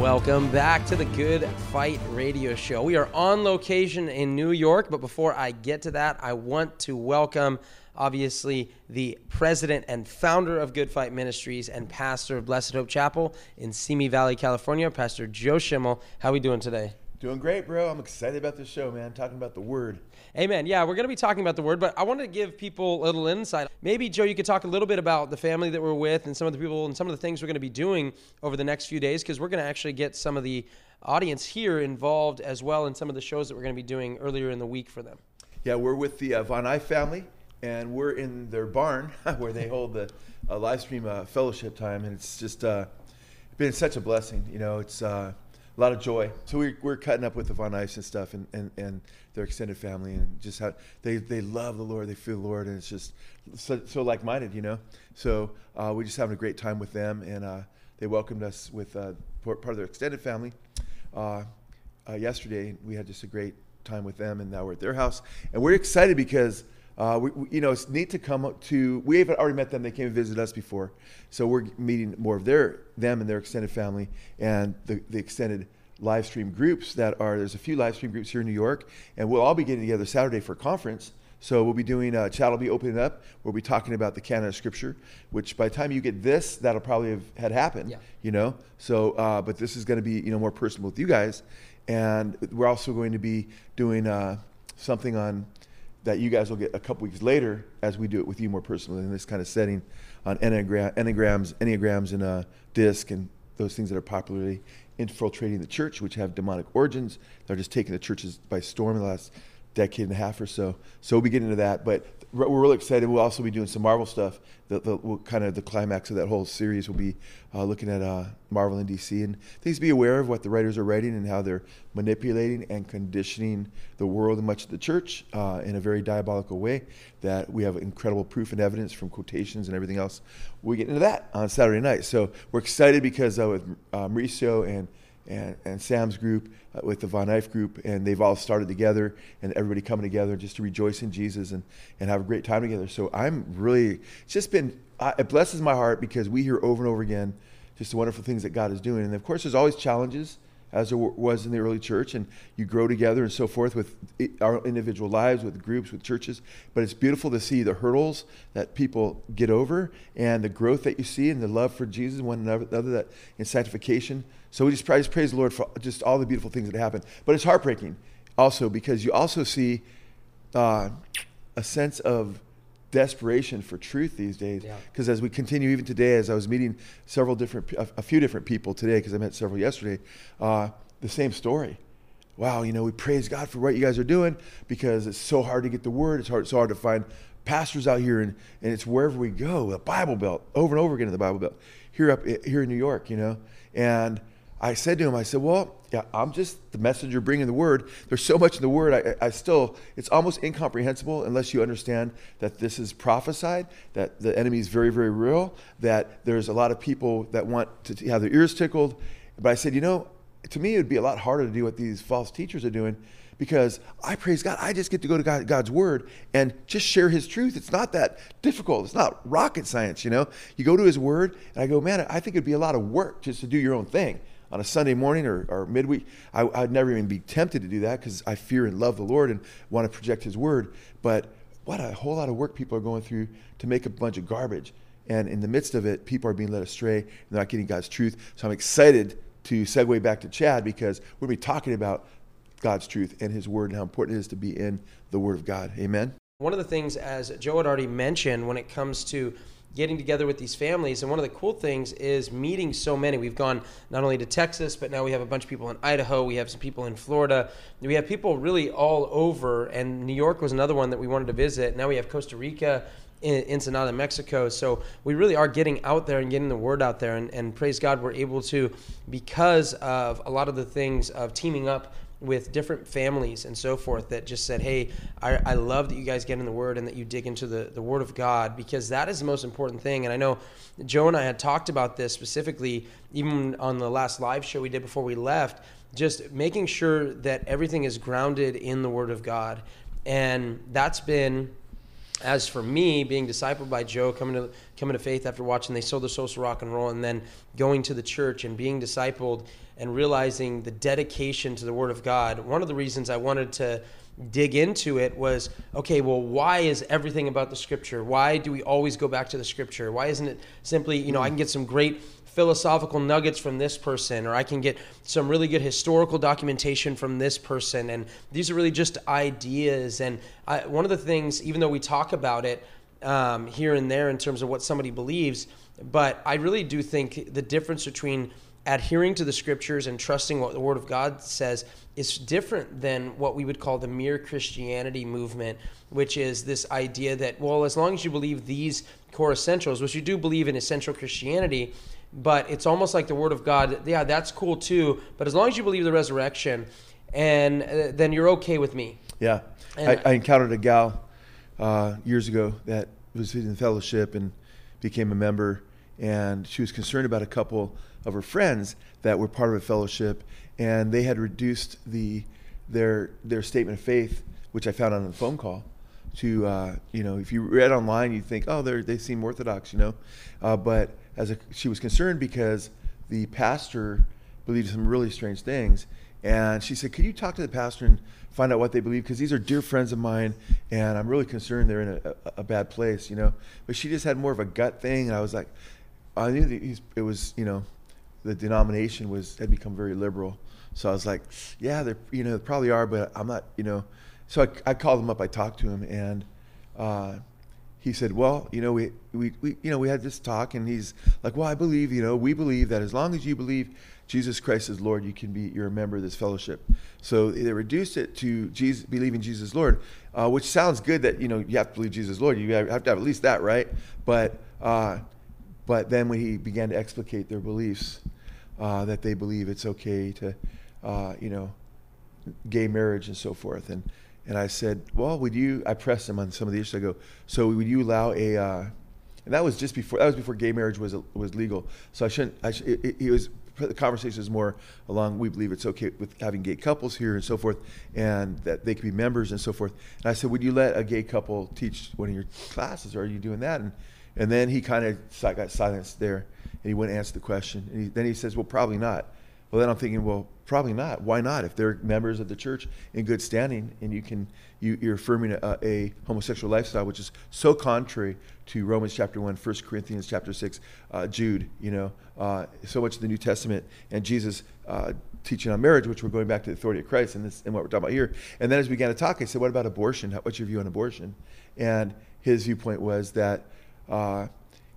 Welcome back to the Good Fight Radio Show. We are on location in New York, but before I get to that, I want to welcome, obviously, the president and founder of Good Fight Ministries and pastor of Blessed Hope Chapel in Simi Valley, California, Pastor Joe Schimmel. How are we doing today? Doing great, bro. I'm excited about this show, man. Talking about the word. Amen. Yeah, we're going to be talking about the word, but I wanted to give people a little insight. Maybe, Joe, you could talk a little bit about the family that we're with and some of the people and some of the things we're going to be doing over the next few days because we're going to actually get some of the audience here involved as well in some of the shows that we're going to be doing earlier in the week for them. Yeah, we're with the uh, Von Ive family, and we're in their barn where they hold the uh, live stream uh, fellowship time, and it's just uh, been such a blessing. You know, it's uh, a lot of joy. So we, we're cutting up with the Von Ives and stuff, and, and, and their extended family, and just how they, they love the Lord, they feel the Lord, and it's just so, so like minded, you know. So uh, we're just having a great time with them, and uh, they welcomed us with uh, part of their extended family. Uh, uh, yesterday, we had just a great time with them, and now we're at their house, and we're excited because. Uh, we, we, you know, it's neat to come to. We have already met them. They came and visited us before, so we're meeting more of their them and their extended family and the, the extended live stream groups that are. There's a few live stream groups here in New York, and we'll all be getting together Saturday for a conference. So we'll be doing. Uh, chat will be opening up. We'll be talking about the canon of Scripture, which by the time you get this, that'll probably have had happened. Yeah. You know. So, uh, but this is going to be you know more personal with you guys, and we're also going to be doing uh, something on that you guys will get a couple weeks later as we do it with you more personally in this kind of setting on enneagram, enneagrams, enneagrams and uh, disc and those things that are popularly infiltrating the church, which have demonic origins. They're just taking the churches by storm in the last decade and a half or so. So we get into that, but we're really excited. We'll also be doing some Marvel stuff. The, the we'll kind of the climax of that whole series will be uh, looking at uh, Marvel and DC and things be aware of what the writers are writing and how they're manipulating and conditioning the world and much of the church uh, in a very diabolical way. That we have incredible proof and evidence from quotations and everything else. We get into that on Saturday night. So we're excited because uh, with uh, Mauricio and and, and Sam's group uh, with the Von Ive group, and they've all started together, and everybody coming together just to rejoice in Jesus and, and have a great time together. So I'm really, it's just been, uh, it blesses my heart because we hear over and over again just the wonderful things that God is doing. And of course, there's always challenges, as there was in the early church, and you grow together and so forth with our individual lives, with groups, with churches. But it's beautiful to see the hurdles that people get over and the growth that you see and the love for Jesus, one another, that in sanctification. So we just praise, praise the Lord for just all the beautiful things that happen. But it's heartbreaking also because you also see uh, a sense of desperation for truth these days. Because Yeah. as we continue, even today, as I was meeting several different, a, a few different people today, because I met several yesterday, uh, the same story. Wow, you know, we praise God for what you guys are doing because it's so hard to get the word. It's hard, so hard to find pastors out here, and, and it's wherever we go, the Bible Belt, over and over again in the Bible Belt, here up here in New York, you know. And I said to him, I said, well, yeah, I'm just the messenger bringing the word. There's so much in the word. I, I still, it's almost incomprehensible unless you understand that this is prophesied, that the enemy is very, very real, that there's a lot of people that want to have their ears tickled. But I said, you know, to me, it would be a lot harder to do what these false teachers are doing because I praise God. I just get to go to God, God's word and just share his truth. It's not that difficult. It's not rocket science, you know. You go to his word and I go, man, I think it'd be a lot of work just to do your own thing on a Sunday morning or, or midweek. I, I'd never even be tempted to do that because I fear and love the Lord and want to project his word. But what a whole lot of work people are going through to make a bunch of garbage. And in the midst of it, people are being led astray and not getting God's truth. So I'm excited to segue back to Chad because we're going to be talking about God's truth and His Word and how important it is to be in the Word of God. Amen. One of the things, as Joe had already mentioned, when it comes to getting together with these families, and one of the cool things is meeting so many. We've gone not only to Texas, but now we have a bunch of people in Idaho. We have some people in Florida. We have people really all over, and New York was another one that we wanted to visit. Now we have Costa Rica in Ensenada, Mexico. So we really are getting out there and getting the word out there. And, and praise God, we're able to, because of a lot of the things of teaming up with different families and so forth that just said, Hey, I, I, love that you guys get in the Word and that you dig into the, the Word of God because that is the most important thing. And I know Joe and I had talked about this specifically even on the last live show we did before we left, just making sure that everything is grounded in the Word of God. And that's been as for me, being discipled by Joe, coming to coming to faith after watching They Sold Their Souls for Rock and Roll, and then going to the church and being discipled and realizing the dedication to the Word of God. One of the reasons I wanted to dig into it was okay, well, why is everything about the Scripture? Why do we always go back to the Scripture? Why isn't it simply, you know, I can get some great philosophical nuggets from this person, or I can get some really good historical documentation from this person. And these are really just ideas. And I, one of the things, even though we talk about it um, here and there in terms of what somebody believes, but I really do think the difference between adhering to the scriptures and trusting what the word of God says is different than what we would call the mere Christianity movement, which is this idea that, well, as long as you believe these core essentials, which you do believe in essential Christianity, but it's almost like the word of God. Yeah, that's cool too. But as long as you believe the resurrection, and uh, then you're okay with me. Yeah, I, I, encountered a gal uh, years ago that was in fellowship and became a member, and she was concerned about a couple of her friends that were part of a fellowship, and they had reduced the their their statement of faith, which I found on a phone call, to uh, you know if you read online you think oh they they seem orthodox you know, uh, but as a, she was concerned because the pastor believed some really strange things. And she said, Could you talk to the pastor and find out what they believe? Because these are dear friends of mine, and I'm really concerned they're in a, a, bad place, you know? But she just had more of a gut thing. And I was like, I knew that it was, you know, the denomination was had become very liberal. So I was like, yeah, they're, you know, they probably are, but I'm not, you know. So I, I called him up, I talked to him, and uh, he said, "Well, you know, we, we, we, you know, we had this talk, and he's like, well, I believe, you know, we believe that as long as you believe Jesus Christ is Lord, you can be, you're a member of this fellowship." So they reduced it to Jesus, believing Jesus Lord, uh, which sounds good. That you know, you have to believe Jesus Lord. You have to have at least that, right? But, uh, but then when he began to explicate their beliefs, uh, that they believe it's okay to, uh, you know, gay marriage and so forth, and and I said, well, would you, I pressed him on some of the issues. I go, so would you allow a, uh, and that was just before, that was before gay marriage was, was legal. So I shouldn't, I sh- was, the conversation is more along, we believe it's okay with having gay couples here and so forth, and that they can be members and so forth. And I said, would you let a gay couple teach one of your classes? Or are you doing that? And, and then he kind of got silenced there, and he wouldn't answer the question. And he, then he says, well, probably not. Well, then I'm thinking, well, probably not. Why not? If they're members of the church in good standing, and you can, you, are affirming a, a, homosexual lifestyle, which is so contrary to Romans chapter one, 1 Corinthians chapter six, uh, Jude. You know, uh, so much of the New Testament and Jesus uh, teaching on marriage, which we're going back to the authority of Christ and this and what we're talking about here. And then as we began to talk, I said, "What about abortion? What's your view on abortion?" And his viewpoint was that uh,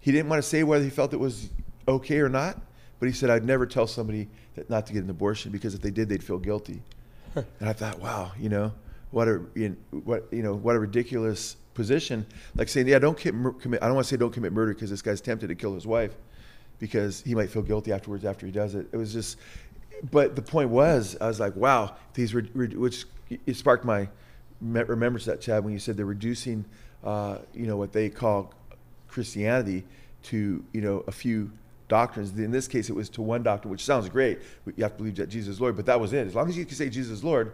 he didn't want to say whether he felt it was okay or not, but he said, "I'd never tell somebody." not to get an abortion because if they did, they'd feel guilty. and I thought, wow, you know, what a you know, what you know what a ridiculous position. Like saying, yeah, don't commit. I don't want to say don't commit murder because this guy's tempted to kill his wife because he might feel guilty afterwards after he does it. It was just, but the point was, I was like, wow, these which it sparked my remembrance that Chad when you said they're reducing, uh, you know, what they call Christianity to you know a few doctrines. In this case, it was to one doctrine, which sounds great. You have to believe that Jesus is Lord, but that was it. As long as you can say Jesus is Lord,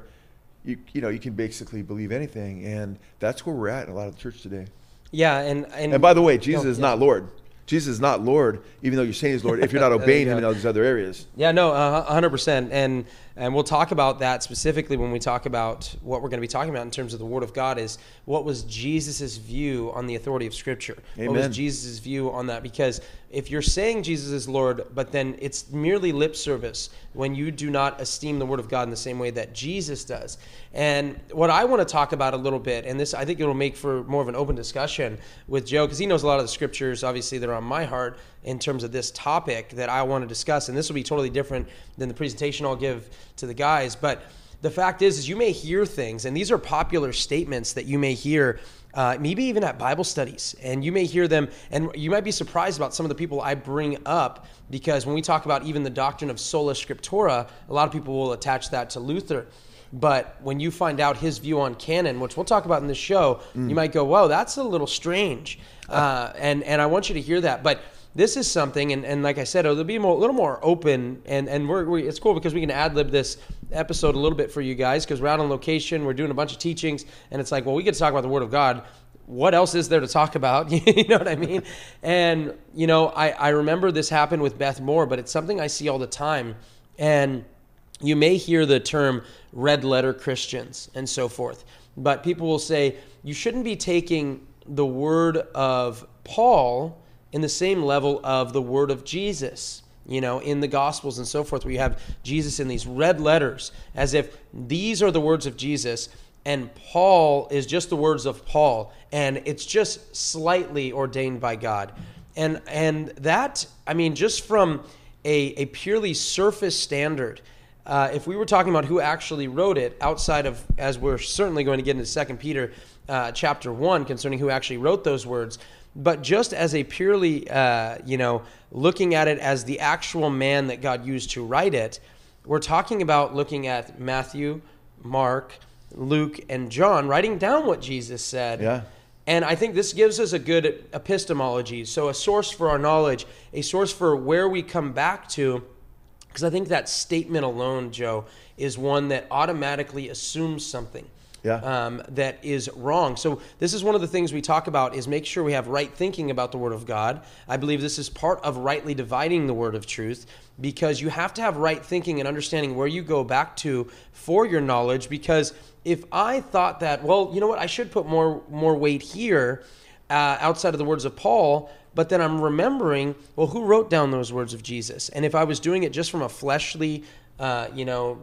you you know you can basically believe anything, and that's where we're at in a lot of the church today. Yeah, and and, and by the way, Jesus no, is yeah. not Lord. Jesus is not Lord, even though you're saying he's Lord, if you're not obeying him in all these other areas. Yeah, no, uh, 100%. And and we'll talk about that specifically when we talk about what we're going to be talking about in terms of the Word of God is what was Jesus' view on the authority of Scripture? Amen. What was Jesus' view on that? Because if you're saying Jesus is Lord, but then it's merely lip service when you do not esteem the Word of God in the same way that Jesus does. And what I want to talk about a little bit, and this I think it'll make for more of an open discussion with Joe, because he knows a lot of the scriptures, obviously, that are on my heart in terms of this topic that I want to discuss. And this will be totally different than the presentation I'll give to the guys. But the fact is, is you may hear things, and these are popular statements that you may hear, uh, maybe even at Bible studies, and you may hear them, and you might be surprised about some of the people I bring up because when we talk about even the doctrine of sola scriptura, a lot of people will attach that to Luther. But when you find out his view on canon, which we'll talk about in this show, mm. you might go, "Whoa, that's a little strange," uh, and and I want you to hear that. But this is something, and, and like I said, it'll be more, a little more open, and and we're, we, it's cool because we can ad lib this episode a little bit for you guys because we're out on location, we're doing a bunch of teachings, and it's like, well, we get to talk about the Word of God. What else is there to talk about? you know what I mean? And you know, I I remember this happened with Beth Moore, but it's something I see all the time, and you may hear the term red letter Christians and so forth, but people will say you shouldn't be taking the word of Paul in the same level of the word of Jesus you know, in the Gospels and so forth, where you have Jesus in these red letters, as if these are the words of Jesus, and Paul is just the words of Paul, and it's just slightly ordained by God. And and that, I mean, just from a, a purely surface standard, uh, if we were talking about who actually wrote it, outside of, as we're certainly going to get into Second Peter uh, chapter one, concerning who actually wrote those words, but just as a purely, uh, you know, looking at it as the actual man that God used to write it, we're talking about looking at Matthew, Mark, Luke, and John, writing down what Jesus said. Yeah. And I think this gives us a good epistemology. So, a source for our knowledge, a source for where we come back to. Because I think that statement alone, Joe, is one that automatically assumes something yeah. um, that is wrong. So this is one of the things we talk about is make sure we have right thinking about the Word of God. I believe this is part of rightly dividing the Word of truth because you have to have right thinking and understanding where you go back to for your knowledge. Because if I thought that, well, you know what, I should put more more weight here uh, outside of the words of Paul but then I'm remembering, well, who wrote down those words of Jesus? And if I was doing it just from a fleshly uh, you know,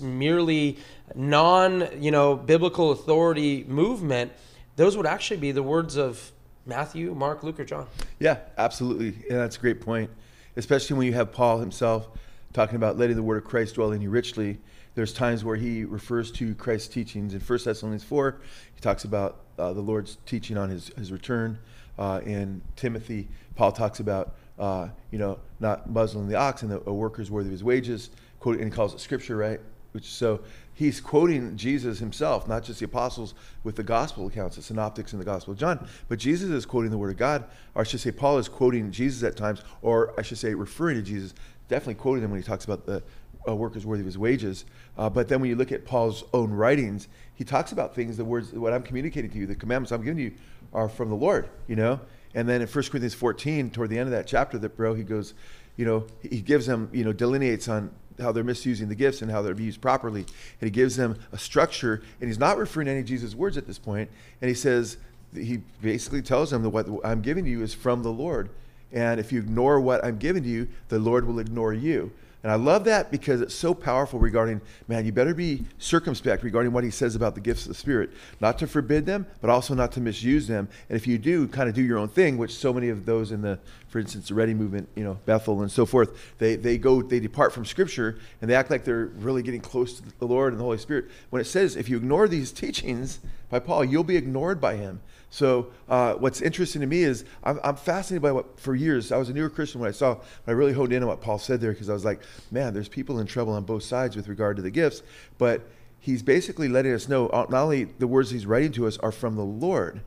merely non, you know, biblical authority movement, those would actually be the words of Matthew, Mark, Luke, or John. Yeah, absolutely. And that's a great point, especially when you have Paul himself talking about letting the word of Christ dwell in you richly. There's times where he refers to Christ's teachings. In 1 Thessalonians 4, he talks about uh, the Lord's teaching on his, his return. Uh, in Timothy, Paul talks about, uh, you know, not muzzling the ox and the, a worker's worthy of his wages quote, and he calls it scripture, right? Which so he's quoting Jesus himself, not just the apostles with the gospel accounts, the synoptics and the gospel of John, but Jesus is quoting the word of God, or I should say, Paul is quoting Jesus at times, or I should say, referring to Jesus, definitely quoting him when he talks about the uh, workers worthy of his wages. Uh, but then when you look at Paul's own writings, he talks about things, the words, what I'm communicating to you, the commandments I'm giving you are from the Lord, you know? And then in 1 Corinthians 14, toward the end of that chapter, that bro, he goes, you know, he gives them, you know, delineates on how they're misusing the gifts and how they're used properly. And he gives them a structure, and he's not referring to any Jesus' words at this point. And he says, he basically tells them that what I'm giving you is from the Lord. And if you ignore what I'm giving you, the Lord will ignore you. And I love that because it's so powerful regarding, man, you better be circumspect regarding what he says about the gifts of the Spirit. Not to forbid them, but also not to misuse them. And if you do, kind of do your own thing, which so many of those in the, for instance, the Ready movement, you know, Bethel and so forth, they, they go, they depart from Scripture and they act like they're really getting close to the Lord and the Holy Spirit. When it says, if you ignore these teachings by Paul, you'll be ignored by him. So uh, what's interesting to me is I'm, I'm, fascinated by what for years I was a newer Christian when I saw I really honed in on what Paul said there because I was like, man, there's people in trouble on both sides with regard to the gifts, but he's basically letting us know uh, not only the words he's writing to us are from the Lord,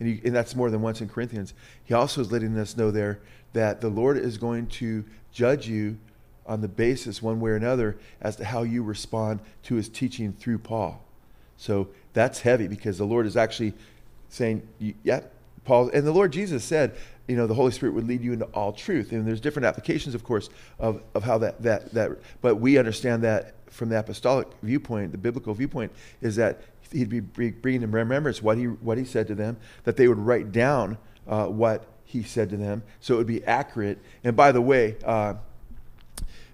and, he, and that's more than once in Corinthians. He also is letting us know there that the Lord is going to judge you on the basis, one way or another, as to how you respond to his teaching through Paul. So that's heavy because the Lord is actually saying, yeah, Paul, and the Lord Jesus said, you know, the Holy Spirit would lead you into all truth. And there's different applications, of course, of, of how that, that, that, but we understand that from the apostolic viewpoint, the biblical viewpoint, is that he'd be bringing them remembrance what he, what he said to them, that they would write down uh, what he said to them, so it would be accurate. And by the way, uh,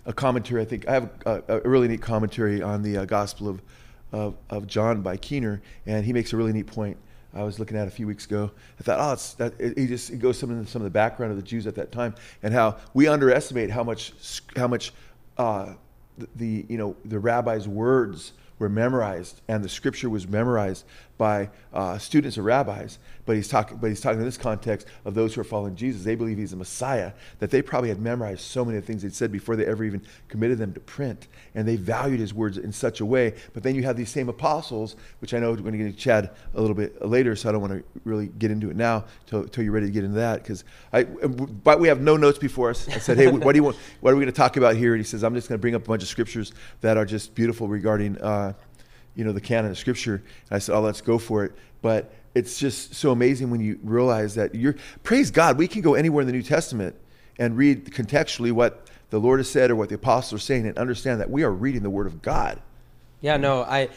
a commentary, I think, I have a, a really neat commentary on the uh, Gospel of, of, of John by Keener, and he makes a really neat point. I was looking at a few weeks ago. I thought, oh, it's that. It, he just he goes some of the, some of the background of the Jews at that time and how we underestimate how much how much uh, the, the, you know the rabbis' words were memorized, and the scripture was memorized by uh, students or rabbis. But he's talking, but he's talking in this context of those who are following Jesus. They believe he's the Messiah. That they probably had memorized so many of the things they'd said before they ever even committed them to print, and they valued his words in such a way. But then you have these same apostles, which I know we're going to get into Chad a little bit later, so I don't want to really get into it now till you're ready to get into that. Because I, but we have no notes before us. I said, hey, what do you want? What are we going to talk about here? And he says, I'm just going to bring up a bunch of scriptures that are just beautiful regarding. Uh, you know, the canon of scripture. And I said, oh, let's go for it. But it's just so amazing when you realize that you're, praise God, we can go anywhere in the New Testament and read contextually what the Lord has said or what the apostles are saying and understand that we are reading the Word of God. Yeah, no, I.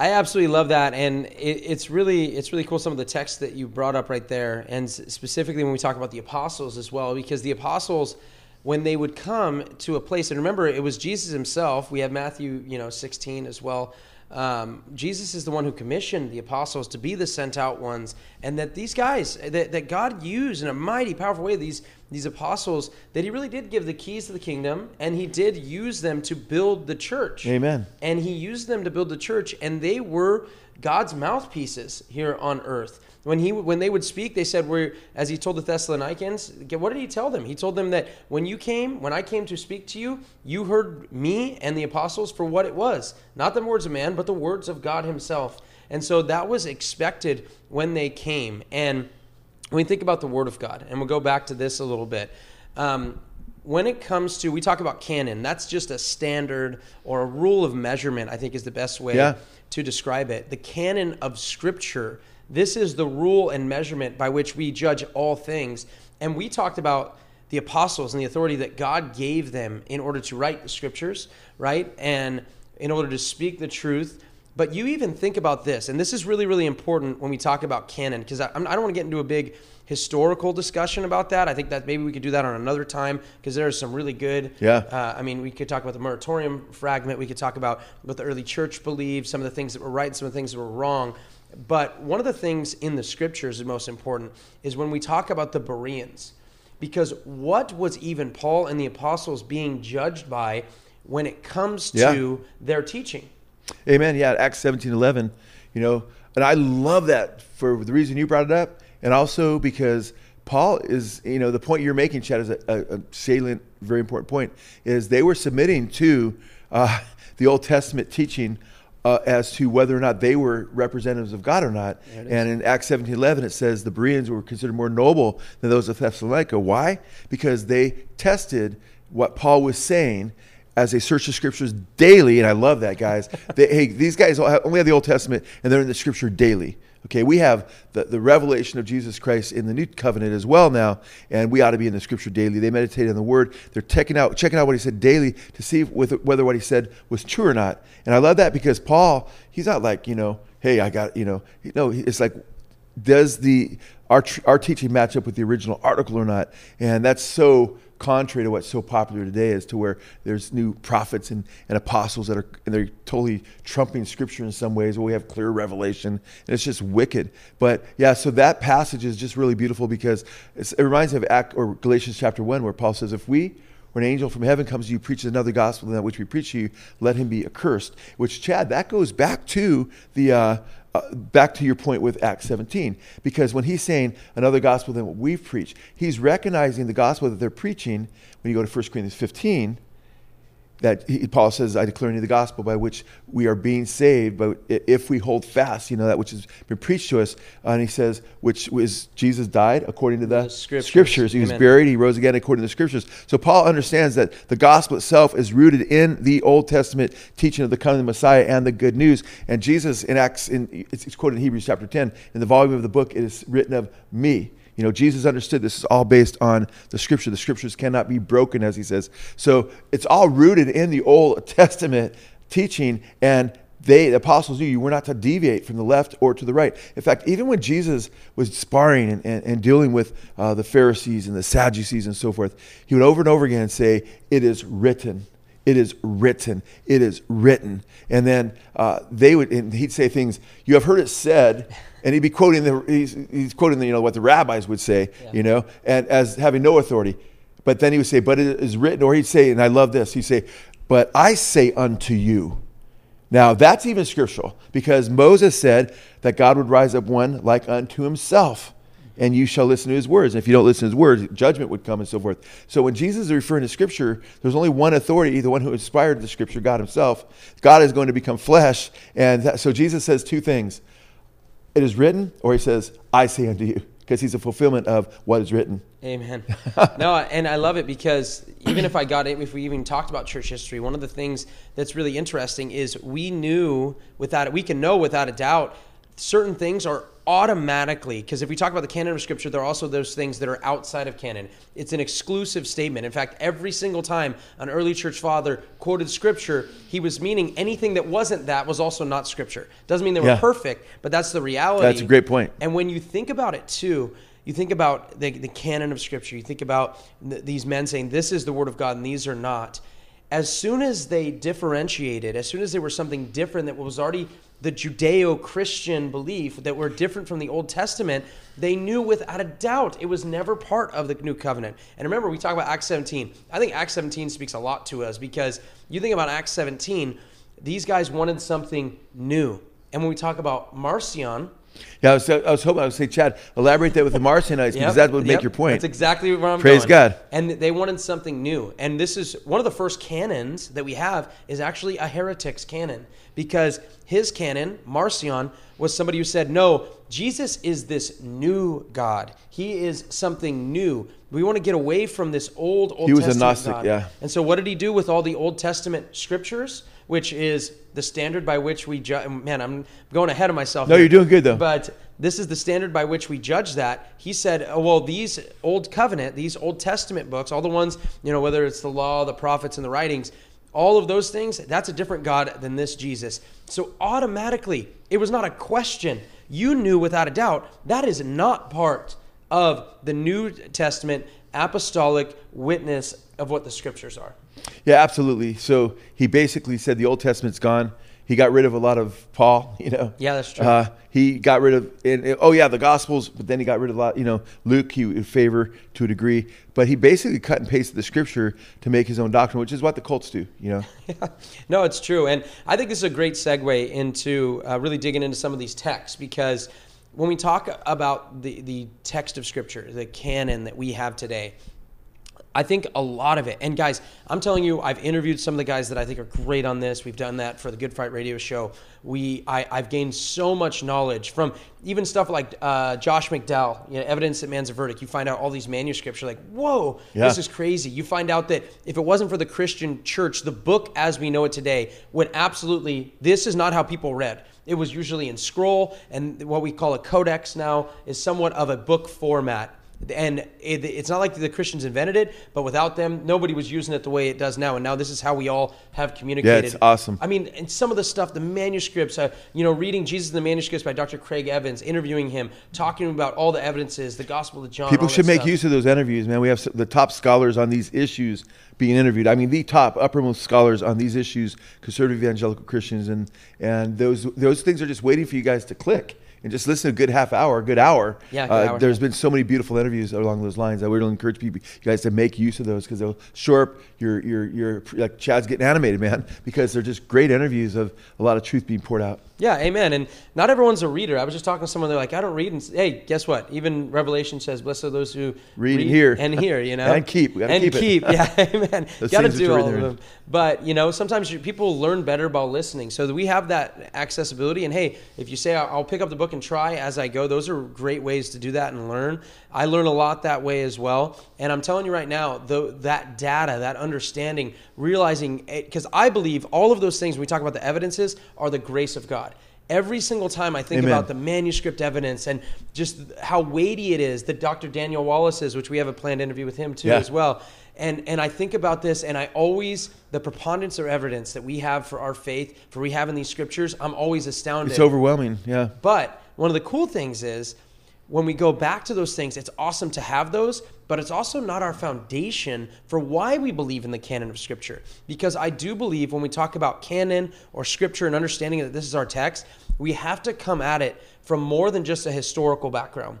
I absolutely love that, and it, it's really it's really cool some of the texts that you brought up right there, and specifically when we talk about the apostles as well, because the apostles, when they would come to a place, and remember it was Jesus himself. We have Matthew, you know, sixteen as well, um, Jesus is the one who commissioned the apostles to be the sent out ones, and that these guys that, that God used in a mighty, powerful way, these these apostles, that He really did give the keys to the kingdom, and He did use them to build the church. Amen. And He used them to build the church, and they were God's mouthpieces here on earth. When he when they would speak, they said, "We're as he told the Thessalonians." What did he tell them? He told them that when you came, when I came to speak to you, you heard me and the apostles for what it was, not the words of man, but the words of God Himself. And so that was expected when they came. And when we think about the Word of God, and we'll go back to this a little bit. Um, when it comes to we talk about canon that's just a standard or a rule of measurement i think is the best way yeah. to describe it the canon of scripture this is the rule and measurement by which we judge all things. And we talked about the apostles and the authority that God gave them in order to write the scriptures, right? And in order to speak the truth. But you even think about this, and this is really, really important when we talk about canon, because I, I, don't want to get into a big historical discussion about that. I think that maybe we could do that on another time, because there is some really good. Yeah. Uh, I mean, we could talk about the Muratorian fragment. We could talk about what the early church believed, some of the things that were right, some of the things that were wrong. But one of the things in the scriptures is most important is when we talk about the Bereans. Because what was even Paul and the apostles being judged by when it comes to yeah. their teaching? Amen. Yeah, Acts 17 11, you know, and I love that for the reason you brought it up, and also because Paul is, you know, the point you're making, Chad, is a, a, salient, very important point, is they were submitting to uh, the Old Testament teaching uh, as to whether or not they were representatives of God or not. And in Acts 17 11, it says the Bereans were considered more noble than those of Thessalonica. Why? Because they tested what Paul was saying as they search the scriptures daily. And I love that, guys. they, hey, these guys only have the Old Testament and they're in the scripture daily. Okay, we have the, the revelation of Jesus Christ in the new covenant as well now, and we ought to be in the scripture daily. They meditate on the word. They're checking out, checking out what he said daily to see whether what he said was true or not. And I love that because Paul, he's not like, you know, hey, I got, you know, no, it's like, does the our, our teaching match up with the original article or not? And that's so contrary to what's so popular today as to where there's new prophets and, and apostles that are and they're totally trumping scripture in some ways where we have clear revelation and it's just wicked. But yeah so that passage is just really beautiful because it reminds me of Act, or galatians chapter 1 where paul says if we when an angel from heaven comes to you preaches another gospel than that which we preach to you let him be accursed. Which chad that goes back to the uh, uh, back to your point with Acts 17, because when he's saying another gospel than what we've preached, he's recognizing the gospel that they're preaching. When you go to 1 Corinthians 15, that he, Paul says, I declare you the gospel by which we are being saved, but if we hold fast, you know, that which has been preached to us. Uh, and he says, which was Jesus died according to the, the scriptures. scriptures. He Amen. was buried, he rose again according to the scriptures. So Paul understands that the gospel itself is rooted in the Old Testament teaching of the coming of the Messiah and the good news. And Jesus in Acts, in, it's quoted in Hebrews chapter 10, in the volume of the book, it is written of me. You know, Jesus understood this is all based on the scripture. The scriptures cannot be broken, as he says. So it's all rooted in the Old Testament teaching, and they, the apostles knew you were not to deviate from the left or to the right. In fact, even when Jesus was sparring and, and, and dealing with uh, the Pharisees and the Sadducees and so forth, he would over and over again say, It is written. It is written. It is written. And then uh, they would, and he'd say things, You have heard it said, and he'd be quoting the he's, he's quoting the, you know what the rabbis would say yeah. you know and as having no authority but then he would say but it is written or he'd say and i love this he'd say but i say unto you Now, that's even scriptural because Moses said that God would rise up one like unto himself, and you shall listen to his words. And if you don't listen to his words, judgment would come and so forth. So, when Jesus is referring to scripture, there's only one authority, the one who inspired the scripture, God himself. God is going to become flesh. And that, so, Jesus says two things it is written, or he says, I say unto you, because he's a fulfillment of what is written. Amen. no, and I love it because even if I got it, if we even talked about church history, one of the things that's really interesting is we knew without we can know without a doubt certain things are automatically because if we talk about the canon of scripture there are also those things that are outside of canon it's an exclusive statement in fact every single time an early church father quoted scripture he was meaning anything that wasn't that was also not scripture doesn't mean they were Yeah. perfect but that's the reality That's a great point. and when you think about it too, you think about the, the canon of Scripture, you think about th- these men saying, this is the Word of God and these are not. As soon as they differentiated, as soon as they were something different that was already the Judeo Christian belief that were different from the Old Testament, they knew without a doubt it was never part of the new covenant. And remember, we talk about Acts 17. I think Acts 17 speaks a lot to us because you think about Acts 17, these guys wanted something new. And when we talk about Marcion, Yeah, I was, I was hoping I would say, Chad, elaborate that with the Marcionites because that would make yep. your point. That's exactly what I'm Praise going. God. And they wanted something new. And this is one of the first canons that we have is actually a heretic's canon because his canon, Marcion, was somebody who said, "No, Jesus is this new God. He is something new. We want to get away from this old Old He was a Gnostic, God." yeah. And so, what did he do with all the Old Testament scriptures, which is the standard by which we judge? Man, I'm going ahead of myself. No, here. you're doing good, though. But this is the standard by which we judge that. He said, oh, well, these Old Covenant, these Old Testament books, all the ones, you know, whether it's the law, the prophets, and the writings, all of those things, that's a different God than this Jesus. So automatically, it was not a question. You knew without a doubt that is not part of the New Testament apostolic witness of what the scriptures are. Yeah, absolutely. So he basically said the Old Testament's gone. He got rid of a lot of Paul, you know. Yeah, that's true. Uh, he got rid of, and, oh yeah, the Gospels, but then he got rid of a lot, you know, Luke he would favor to a degree, but he basically cut and pasted the scripture to make his own doctrine, which is what the cults do, you know. no, it's true. And I think this is a great segue into uh, really digging into some of these texts because when we talk about the, the text of Scripture, the canon that we have today, I think a lot of it, and guys, I'm telling you, I've interviewed some of the guys that I think are great on this. We've done that for the Good Fight Radio Show. We, I, I've gained so much knowledge from even stuff like uh, Josh McDowell, you know, Evidence That Demands a Verdict. You find out all these manuscripts. You're like, whoa, Yeah. this is crazy. You find out that if it wasn't for the Christian church, the book as we know it today would absolutely, this is not how people read. It was usually in scroll, and what we call a codex now is somewhat of a book format. And it, it's not like the Christians invented it, but without them, nobody was using it the way it does now. And now this is how we all have communicated. Yeah, it's awesome. I mean, and some of the stuff, the manuscripts, uh, you know, reading Jesus in the manuscripts by Dr. Craig Evans, interviewing him, talking about all the evidences, the Gospel of John. People should make stuff. use of those interviews, man. We have the top scholars on these issues being interviewed. I mean, the top, uppermost scholars on these issues, conservative evangelical Christians, and and those those things are just waiting for you guys to click and just listen to a good half hour, a good hour. Yeah, good uh, hour. There's been so many beautiful interviews along those lines. I would encourage people, you guys, to make use of those because they'll shore up your your your like Chad's getting animated, man, because they're just great interviews of a lot of truth being poured out. Yeah, amen. And not everyone's a reader. I was just talking to someone. They're like, I don't read. And hey, guess what? Even Revelation says, "Blessed are those who Read and hear." and hear." You know, And keep. We and keep it. keep. Yeah, amen. Got to do all of them. But you know, sometimes people learn better by listening. So we have that accessibility. And hey, if you say I'll, I'll pick up the book and try as I go, those are great ways to do that and learn. I learn a lot that way as well. And I'm telling you right now, though that data, that understanding, realizing, eh, because I believe all of those things we talk about the evidences are the grace of God. Every single time I think Amen. about the manuscript evidence and just how weighty it is that Dr. Daniel Wallace is, which we have a planned interview with him too Yeah. as well. And and I think about this and I always the preponderance of evidence that we have for our faith, for we have in these scriptures, I'm always astounded. It's overwhelming. Yeah. But one of the cool things is when we go back to those things, it's awesome to have those, but it's also not our foundation for why we believe in the canon of Scripture. Because I do believe when we talk about canon or Scripture and understanding that this is our text, we have to come at it from more than just a historical background.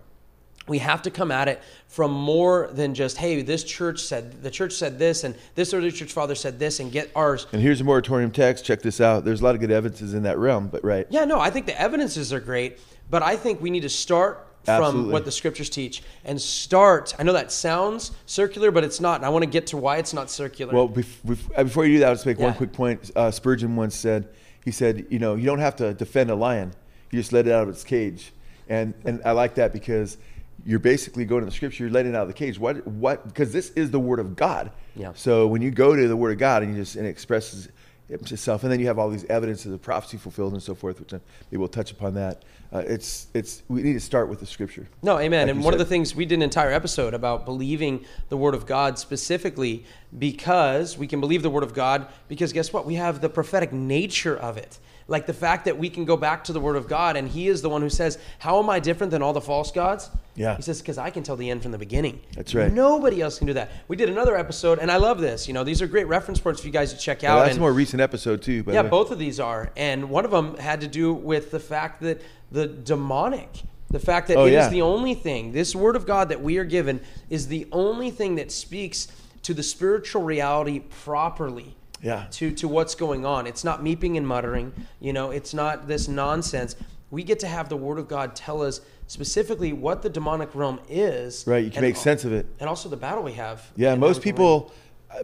we have to come at it from more than just hey this church said the church said this and this early church father said this and get ours And here's a Muratorian text. Check this out. There's a lot of good evidences in that realm, but right. yeah no i think the evidences are great but i think we need to start from what the scriptures teach and start i know that sounds circular but it's not and i want to get to why it's not circular Well, bef- bef- before you do that, let's make Yeah. one quick point. Uh, Spurgeon once said, he said, you know, you don't have to defend a lion. You just let it out of its cage. And, and I like that because you're basically going to the scripture, you're letting it out of the cage. What, what, because this is the word of God. Yeah. So when you go to the word of God and you just, and it expresses itself, and then you have all these evidences of prophecy fulfilled and so forth, which uh, maybe we'll touch upon that. Uh, it's, it's, we need to start with the scripture. No, amen. Like and one of the things we did an entire episode about believing the Word of God specifically because we can believe the Word of God because guess what? We have the prophetic nature of it. Like the fact that we can go back to the Word of God and He is the one who says, How am I different than all the false gods? Yeah. He says, Because I can tell the end from the beginning. That's right. Nobody else can do that. We did another episode, and I love this. You know, these are great reference points for you guys to check out. Well, that's and- a more recent episode too. Yeah, both of these are. And one of them had to do with the fact that the demonic, the fact that Oh, it is yeah. the only thing, this word of God that we are given is the only thing that speaks to the spiritual reality properly. Yeah. To, to what's going on. It's not meeping and muttering. You know, it's not this nonsense. We get to have the word of God tell us specifically what the demonic realm is. Right, you can make sense of it. And also the battle we have. Yeah, most people,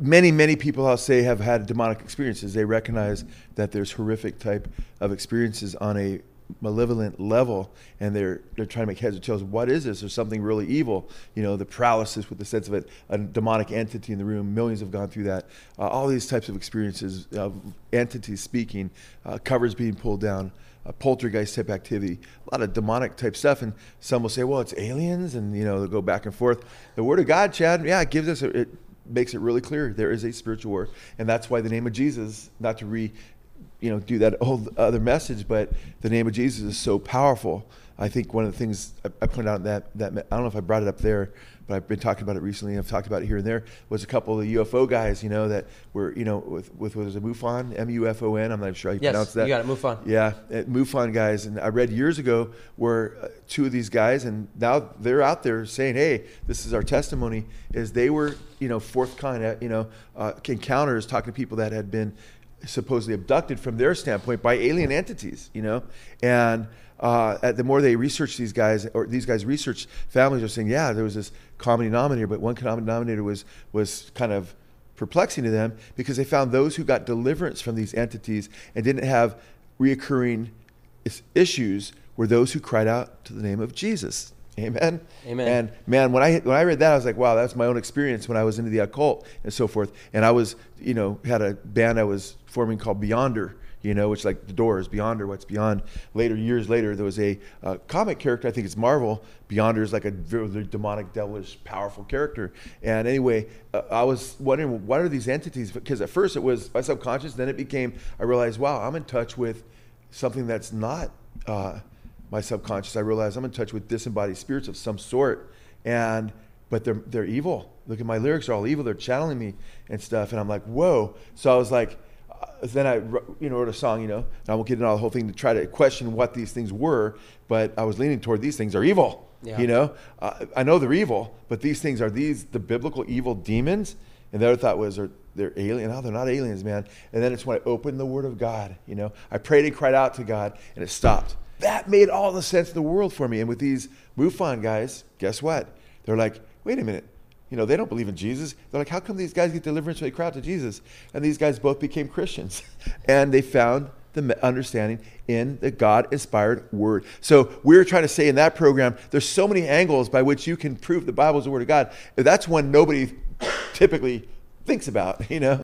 many, many people, I'll say, have had demonic experiences. They recognize that there's horrific type of experiences on a malevolent level, and they're they're trying to make heads or tails. What is this? There's something really evil. You know, the paralysis with the sense of it, a demonic entity in the room. Millions have gone through that. Uh, all these types of experiences, of entities speaking, uh, covers being pulled down. Uh, poltergeist type activity, a lot of demonic type stuff, and some will say, "Well, it's aliens," and you know they'll go back and forth. The Word of God, Chad, yeah, it gives us a, it makes it really clear there is a spiritual war, and that's why the name of Jesus, not to re, you know, do that old other message, but the name of Jesus is so powerful. I think one of the things I, I pointed out that that I don't know if I brought it up there, but I've been talking about it recently. and I've talked about it here and there. Was a couple of the UFO guys, you know, that were you know with with was it MUFON, M U F O N. I'm not sure how you Yes, pronounce that. you got it, MUFON. Yeah, at MUFON guys, and I read years ago where uh, two of these guys, and now they're out there saying, "Hey, this is our testimony." Is they were, you know, fourth kind, of, you know, uh, encounters talking to people that had been supposedly abducted from their standpoint by alien entities, you know, and. Uh, at the more they research these guys, or these guys research families are saying, yeah, there was this common denominator, but one common denominator was was kind of perplexing to them because they found those who got deliverance from these entities and didn't have reoccurring issues were those who cried out to the name of Jesus. Amen. Amen. And man, when I when I read that, I was like, wow, that's my own experience when I was into the occult and so forth. And I was, you know, had a band I was forming called Beyonder. You know, which like the Doors, Beyonder, what's beyond. Later, years later, there was a uh, comic character. I think it's Marvel. Beyonder is like a very demonic, devilish, powerful character. And anyway, uh, I was wondering what are these entities? Because at first it was my subconscious. Then it became. I realized, wow, I'm in touch with something that's not uh, my subconscious. I realized I'm in touch with disembodied spirits of some sort, and but they're they're evil. Look at my lyrics; are all evil. They're channeling me and stuff, and I'm like, whoa. So I was like, then I you know wrote a song. You know, and I won't get into all the whole thing to try to question what these things were, but I was leaning toward these things are evil. Yeah. You know, uh, I know they're evil, but these things are these the biblical evil demons. And the other thought was, are they're alien? No, they're not aliens, man. And then it's when I opened the Word of God. You know, I prayed and cried out to God, and it stopped. That made all the sense in the world for me. And with these MUFON guys, guess what? They're like, wait a minute. You know, they don't believe in Jesus. They're like, how come these guys get deliverance when they crowd to Jesus? And these guys both became Christians, and they found the understanding in the God inspired word. So we're trying to say in that program, there's so many angles by which you can prove the Bible is the word of God. That's one nobody typically thinks about, you know?